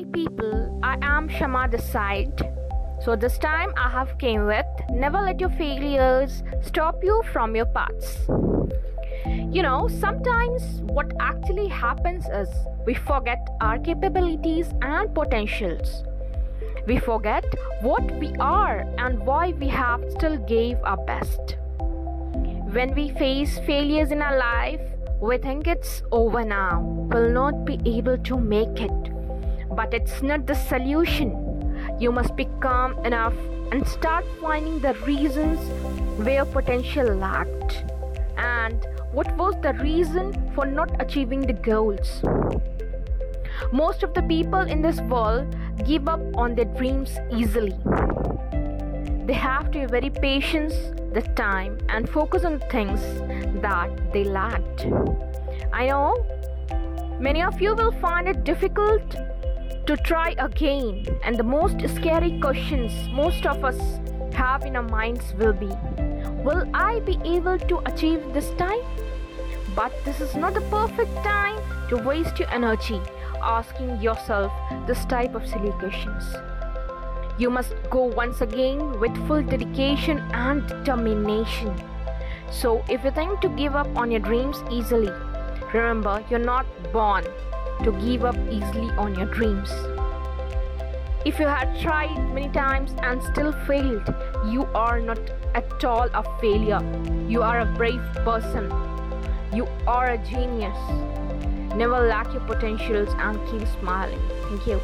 Hi people, I am Shama side. So this time I have came with never let your failures stop you from your paths. You know, sometimes what actually happens is we forget our capabilities and potentials. We forget what we are and why we have still gave our best. When we face failures in our life, we think it's over now, will not be able to make it. But it's not the solution. You must be calm enough and start finding the reasons where potential lacked and what was the reason for not achieving the goals. Most of the people in this world give up on their dreams easily. They have to be very patient the time and focus on things that they lacked. I know many of you will find it difficult to try again, and the most scary questions most of us have in our minds will be Will I be able to achieve this time? But this is not the perfect time to waste your energy asking yourself this type of silly questions. You must go once again with full dedication and determination. So, if you think to give up on your dreams easily, remember you're not born to give up easily on your dreams. If you had tried many times and still failed, you are not at all a failure. You are a brave person. You are a genius. Never lack your potentials and keep smiling. Thank you.